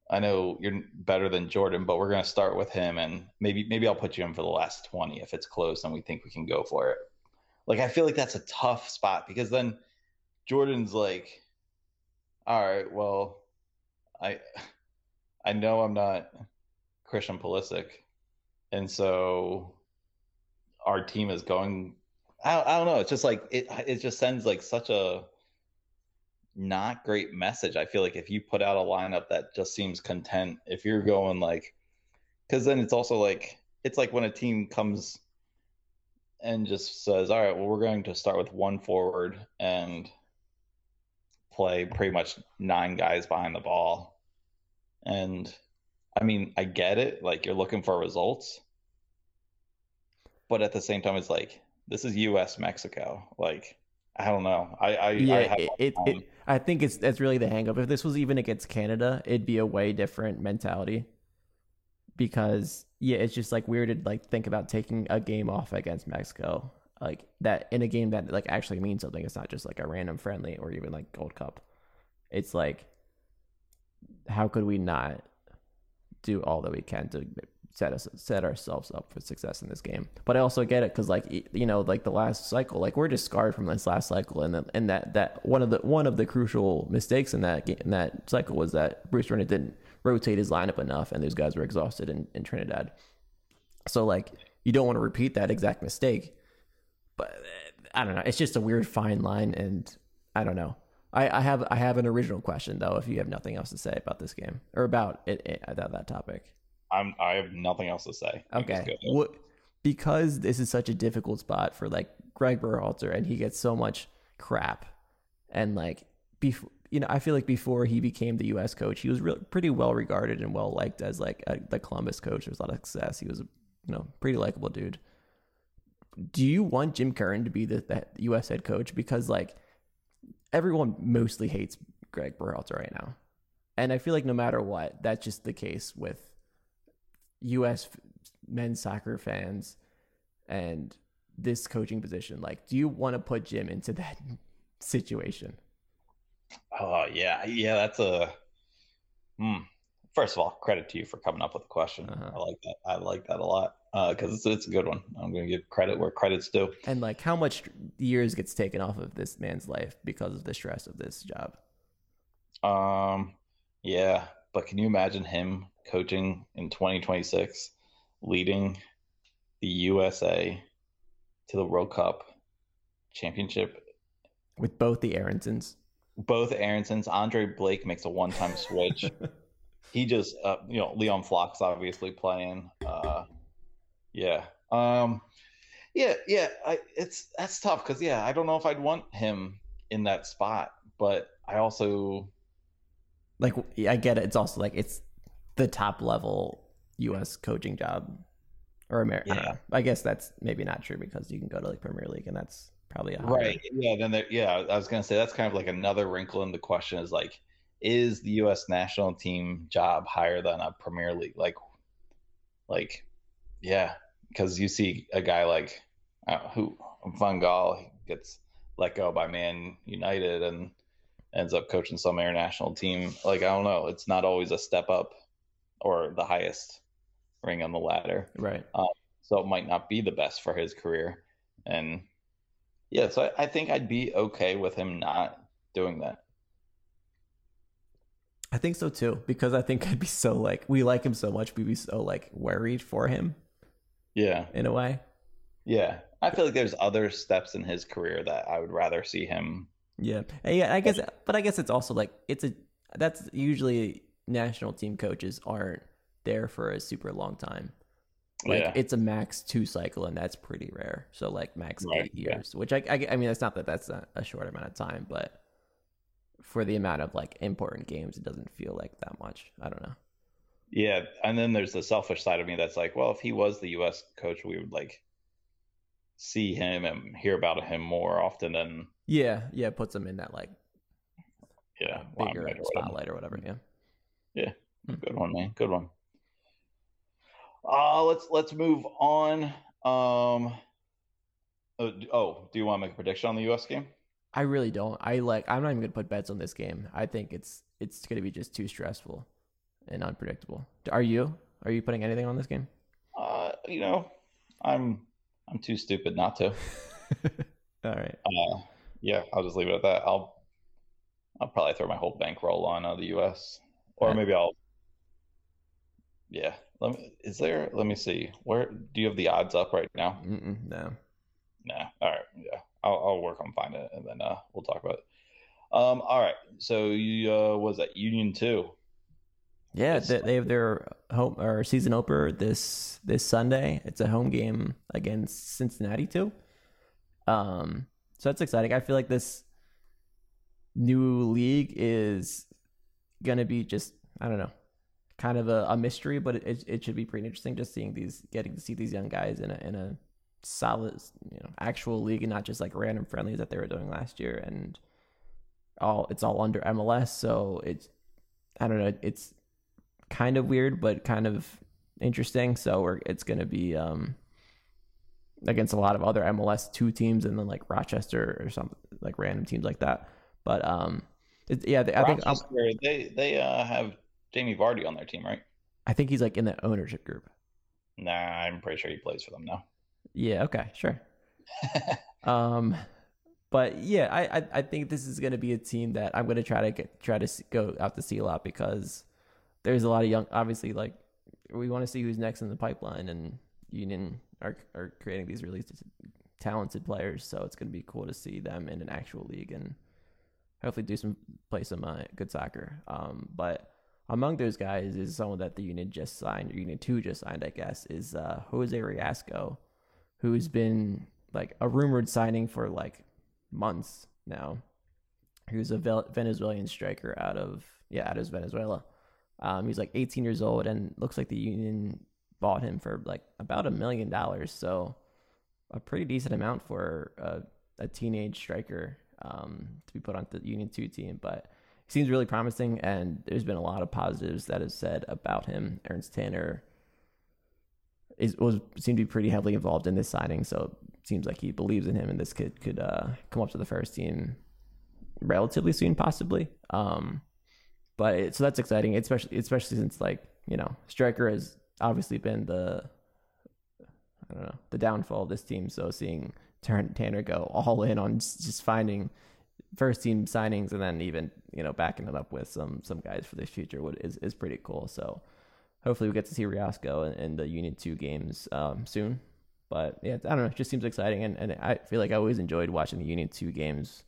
I know you're better than Jordan, but we're gonna start with him, and maybe maybe I'll put you in for the last twenty if it's close and we think we can go for it. Like I feel like that's a tough spot because then Jordan's like, all right, well, I I know I'm not Christian Pulisic, and so our team is going. I, I don't know. It's just like it. It just sends like such a not great message. I feel like if you put out a lineup that just seems content, if you're going like, because then it's also like it's like when a team comes and just says, "All right, well, we're going to start with one forward and play pretty much nine guys behind the ball." And I mean, I get it. Like you're looking for results, but at the same time, it's like this is U.S. Mexico. Like I don't know. I I, I Yeah, have it, it, it, um, I think it's that's really the hang up. If this was even against Canada, it'd be a way different mentality. Because yeah, it's just like weird to like think about taking a game off against Mexico, like that in a game that like actually means something. It's not just like a random friendly or even like Gold Cup. It's like, how could we not do all that we can to set us set ourselves up for success in this game? But I also get it because like you know like the last cycle, like we're just scarred from this last cycle, and the, and that that one of the one of the crucial mistakes in that in that cycle was that Bruce Arena didn't rotate his lineup enough, and those guys were exhausted in, in Trinidad. So like you don't want to repeat that exact mistake, but I don't know. It's just a weird fine line, and I don't know. I, I have I have an original question though. If you have nothing else to say about this game or about it, it about that topic, I'm I have nothing else to say. Okay. because this is such a difficult spot for like Greg Berhalter, and he gets so much crap, and like before you know, I feel like before he became the U.S. coach, he was real pretty well regarded and well liked as like a, the Columbus coach. There was a lot of success. He was a you know pretty likable dude. Do you want Jim Curtin to be the, the U.S. head coach? Because like everyone mostly hates Greg Berhalter right now, and I feel like no matter what, that's just the case with U.S. men's soccer fans and this coaching position. Like, do you want to put Jim into that situation? Oh yeah, yeah. That's a. Hmm. First of all, credit to you for coming up with the question. Uh-huh. I like that. I like that a lot because it's, it's a good one. I'm going to give credit where credit's due. And like, how much years gets taken off of this man's life because of the stress of this job? Um, yeah, but can you imagine him coaching in 2026, leading the USA to the World Cup championship? With both the Aaronsons, Both Aaronsons, Andre Blake makes a one-time switch. he just, uh, you know, Leon Flach's obviously playing. Uh, yeah, um, yeah, yeah. I, it's that's tough because yeah, I don't know if I'd want him in that spot, but I also like, I get it. It's also like it's the top level U.S. coaching job, or America. I, Yeah. know. I guess that's maybe not true because you can go to like Premier League, and that's probably a higher- Right. Yeah. Then there, yeah, I was gonna say that's kind of like another wrinkle in the question is like, is the U.S. national team job higher than a Premier League? Like, like, yeah, because you see a guy like uh, who Van Gaal he gets let go by Man United and ends up coaching some international team. Like, I don't know, it's not always a step up or the highest ring on the ladder Right. so it might not be the best for his career. And yeah, so I, I think I'd be okay with him not doing that. I think so too because I think I'd be so like we like him so much, we'd be so like worried for him Yeah, in a way. yeah. I feel like there's other steps in his career that I would rather see him. Yeah, yeah. I guess, but I guess it's also like it's a that's usually national team coaches aren't there for a super long time. Like yeah, it's a max two cycle, and that's pretty rare. So like max Right, eight yeah. years, which I, I I mean that's not that that's not a short amount of time, but for the amount of like important games, it doesn't feel like that much. I don't know. Yeah. And then there's the selfish side of me that's like, well, if he was the U.S. coach, we would like see him and hear about him more often than Yeah, yeah. Puts him in that like yeah, bigger limelight or whatever. spotlight or whatever. Yeah. Yeah, good one, man. Good one. Uh let's let's move on. Um oh, oh, do you want to make a prediction on the US game? I really don't. I like. I'm not even gonna put bets on this game. I think it's it's gonna be just too stressful and unpredictable. Are you? Are you putting anything on this game? Uh, you know, I'm I'm too stupid not to. All right. Uh yeah, I'll just leave it at that. I'll I'll probably throw my whole bankroll on uh, the US. Or Yeah. maybe I'll Yeah. Let me is there let me see. Where do you have the odds up right now? Mm-mm, no. Nah. All right. Yeah. I'll, I'll work on finding it and then uh, we'll talk about it. Um. All right. So you uh, was that Union two? Yeah, they, they have their home or season opener this this Sunday. It's a home game against Cincinnati too. Um, so that's exciting. I feel like this new league is gonna be just I don't know, kind of a, a mystery, but it, it should be pretty interesting just seeing these getting to see these young guys in a in a solid you know actual league and not just like random friendlies that they were doing last year and all it's all under MLS so it's I don't know it's kind of weird but kind of interesting so we're it's going to be um against a lot of other MLS 2 teams and then like Rochester or something like random teams like that but um it, yeah I think Rochester, they they uh, have Jamie Vardy on their team, right? I think he's like in the ownership group Nah, I'm pretty sure he plays for them now. yeah okay sure Um, but yeah, I, I I think this is going to be a team that I'm going to try to get try to go out to see a lot because there's a lot of young. Obviously, like we want to see who's next in the pipeline, and Union are are creating these really talented players. So it's going to be cool to see them in an actual league and hopefully do some play some uh, good soccer. Um, but among those guys is someone that the Union just signed, or Union Two just signed, I guess, is uh, Jose Riasco, who's been like a rumored signing for like months now. Who's a Venezuelan striker out of yeah, out of Venezuela. Um, he's like 18 years old and looks like the Union bought him for like about a million dollars. So a pretty decent amount for a, a teenage striker um, to be put on the Union 2 team. But he seems really promising, and there's been a lot of positives that is said about him. Ernst Tanner is was seemed to be pretty heavily involved in this signing, so it seems like he believes in him, and this kid could uh, come up to the first team relatively soon, possibly. Um, but it, so that's exciting, especially especially since like you know striker has obviously been the I don't know the downfall of this team. So seeing Tan- Tanner go all in on just finding first team signings and then even you know backing it up with some some guys for the future would is is pretty cool. So hopefully we get to see Riasco in, in the Union Two games um, soon. But yeah, I don't know. It just seems exciting, and, and I feel like I always enjoyed watching the Union Two games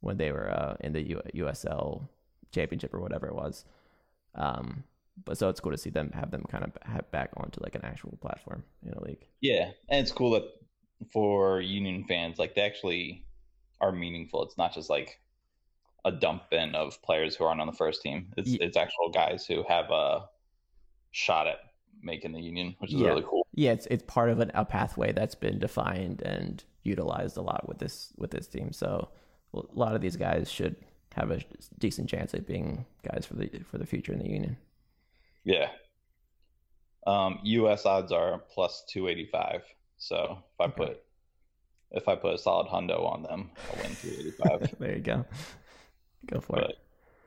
when they were uh, in the U- USL Championship or whatever it was. Um, but so it's cool to see them have them kind of have back onto like an actual platform in a league. Yeah, and it's cool that for Union fans, like they actually are meaningful. It's not just like a dump in of players who aren't on the first team. It's Ye- it's actual guys who have a shot at making the Union, which is Yeah. really cool. Yeah, it's it's part of an, a pathway that's been defined and utilized a lot with this with this team. So a lot of these guys should have a decent chance at being guys for the for the future in the union. Yeah. Um, U.S. odds are plus two eighty five. So if I Okay. put if I put a solid hundo on them, I'll win two eighty five. there you go. Go for it.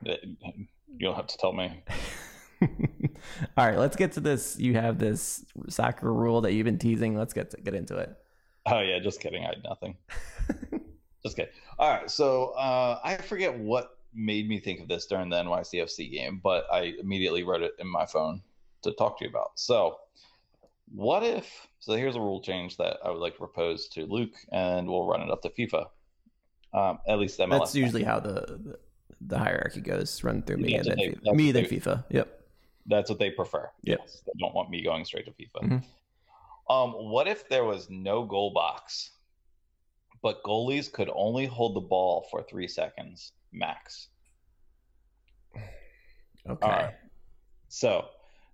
you don't have to tell me. All right, let's get to this. You have this soccer rule that you've been teasing. Let's get to, get into it. Oh yeah, just kidding. I had nothing. Just kidding. All right, so uh, I forget what made me think of this during the NYCFC game, but I immediately wrote it in my phone to talk to you about. So, what if? So here's a rule change that I would like to propose to Luke, and we'll run it up to FIFA. Um, at least MLS. That's usually how the, the hierarchy goes. Run through me That's and then they- FIFA. me then they- FIFA. Yep. That's what they prefer. Yep. Yes, they don't want me going straight to FIFA. Mhm. Um, what if there was no goal box, but goalies could only hold the ball for three seconds max? Okay. Right. So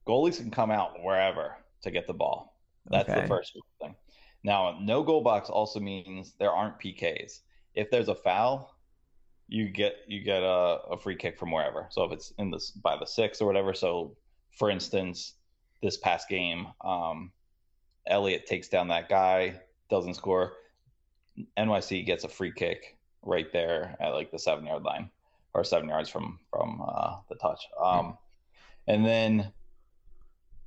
goalies can come out wherever to get the ball. That's Okay. the first thing. Now, no goal box also means there aren't PKs. If there's a foul, you get you get a, a free kick from wherever. So if it's in this by the six or whatever. So for instance, this past game, um, Elliott takes down that guy, doesn't score. NYC gets a free kick right there at like the seven yard line or seven yards from from uh, the touch. Um, and then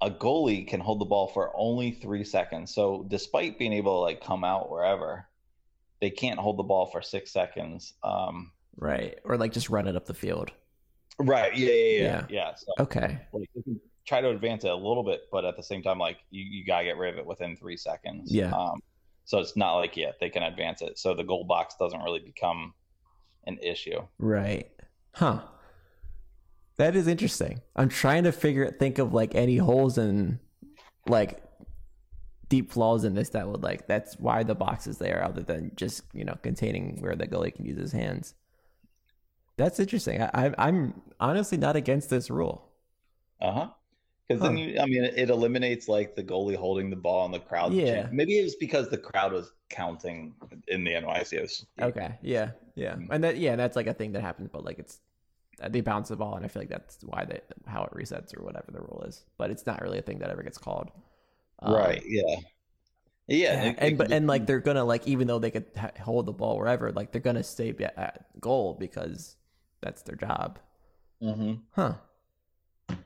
a goalie can hold the ball for only three seconds. So despite being able to like come out wherever, they can't hold the ball for six seconds. Um, Right. Or like just run it up the field. right. Yeah. Yeah. Yeah. Yeah. Yeah. So Okay. like, try to advance it a little bit, but at the same time, like you, you gotta get rid of it within three seconds. Yeah. Um, so it's not like yet they can advance it. So the goal box doesn't really become an issue. Right. Huh. That is interesting. I'm trying to figure think of like any holes in like deep flaws in this that would like that's why the box is there other than just you know containing where the goalie can use his hands. That's interesting. I, I I'm honestly not against this rule. Uh-huh. Uh huh. Because then you, I mean, it eliminates like the goalie holding the ball and the crowd. Yeah. Maybe it was because the crowd was counting in the NYCS. Okay. Yeah. Yeah. And that yeah, that's like a thing that happens, but like it's they bounce the ball, and I feel like that's why they how it resets or whatever the rule is. But it's not really a thing that ever gets called. Um, right. Yeah. Yeah. Yeah, it- it and but could and like they're gonna like even though they could ha- hold the ball wherever, like they're gonna stay at goal because that's their job. Mhm. Huh?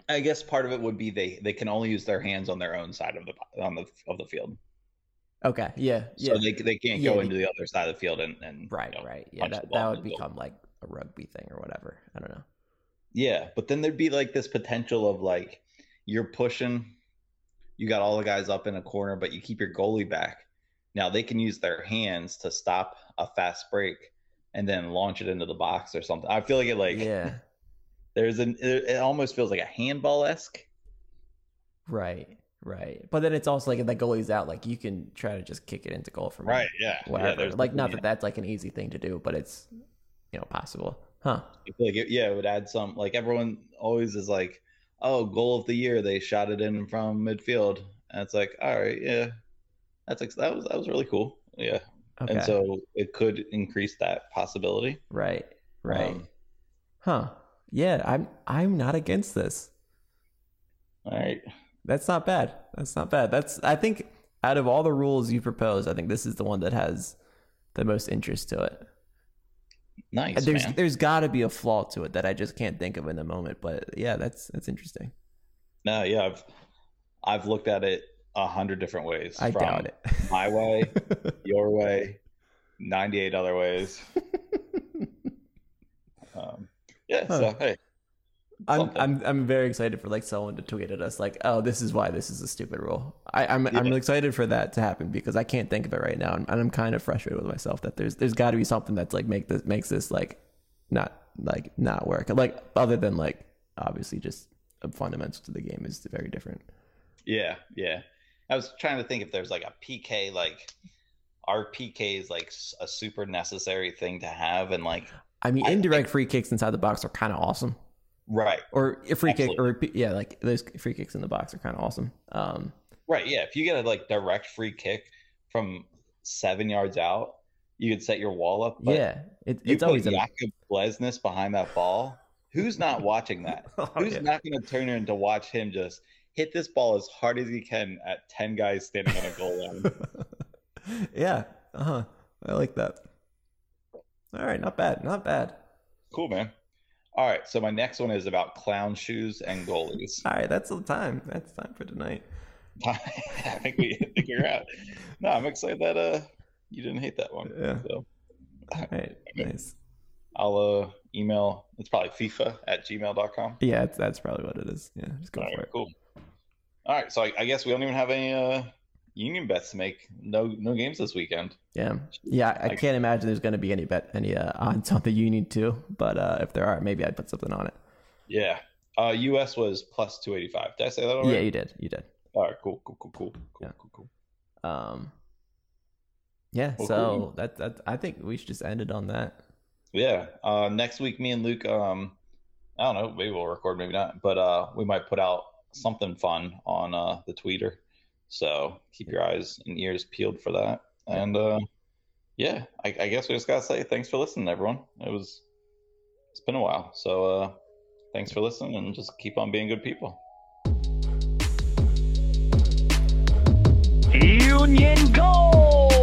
I guess part of it would be they they can only use their hands on their own side of the on the of the field, Okay. Yeah. so Yeah. they they can't Yeah, go into the other side of the field and and right. you know, right. Yeah. That that would goal. become like a rugby thing or whatever. I don't know. Yeah, but then there'd be like this potential of like you're pushing, you got all the guys up in a corner, but you keep your goalie back. Now they can use their hands to stop a fast break and then launch it into the box or something. I feel like it like yeah. There's an it, almost feels like a handball esque. Right. Right. But then it's also like if the goalie's out, like you can try to just kick it into goal from Yeah. Yeah. whatever. there's like not yeah. that that's like an easy thing to do, but it's you know possible. Huh? Like it, yeah, it would add some. Like everyone always is like, "Oh, goal of the year! They shot it in from midfield," and it's like, "All right, yeah, that's ex- that was that was really cool." Yeah, Okay. and so it could increase that possibility. right. Right. Um, huh. Yeah. I'm I'm not against this. all right, That's not bad. That's not bad. That's I think out of all the rules you propose, I think this is the one that has the most interest to it. nice there's man. there's got to be a flaw to it that I just can't think of in the moment, but yeah, that's that's interesting. No, yeah, I've I've looked at it a hundred different ways. I from doubt it. My way, your way, ninety-eight other ways. Um, yeah, Huh. so hey, I'm. I'm I'm very excited for like someone to tweet at us like, oh, this is why this is a stupid rule. I, I'm I'm Yeah. excited for that to happen because I can't think of it right now, and I'm kind of frustrated with myself that there's there's got to be something that's like make this makes this like not like not work like other than like obviously just a fundamental to the game is very different. Yeah, yeah. I was trying to think if there's like a PK, like our PK is like a super necessary thing to have, and like I mean, I indirect free kicks inside the box are kind of awesome. right, Or a free kick, or yeah, like those free kicks in the box are kind of awesome. Um, right, yeah. If you get a like direct free kick from seven yards out, you could set your wall up. But yeah, it, it's always a Jakob Glesnes behind that ball. Who's not watching that? Oh, Who's yeah. not going to turn in to watch him just hit this ball as hard as he can at ten guys standing on a goal line? yeah, uh huh. I like that. All right, not bad, not bad. cool, man. All right, so my next one is about clown shoes and goalies. All right, that's the time. That's time for tonight. I think we I think we're out. No, I'm excited that uh you didn't hate that one. Yeah. So All right, nice. I'll uh email it's probably FIFA at gmail.com. Yeah, that's, that's probably what it is. Yeah, just go All for right, it. cool. All right, so I, I guess we don't even have any uh union bets make. No no games this weekend. Yeah, yeah. I I- can't imagine there's going to be any bet any uh, odds on the Union too. But uh, if there are, maybe I'd put something on it. Yeah. Uh US was plus two eighty five. Did I say that already? Yeah, you did. You did. All right, cool, cool, cool, cool, cool, Yeah. cool, cool. Um, yeah. Well, so cool. that that I think we should just end it on that. Yeah. Uh next week me and Luke um I don't know, maybe we'll record, maybe not, but uh we might put out something fun on uh the tweeter. So keep your eyes and ears peeled for that. And uh, yeah, I, I guess we just gotta say thanks for listening, everyone. It was it's been a while, so uh, thanks for listening, and just keep on being good people. Union Gold.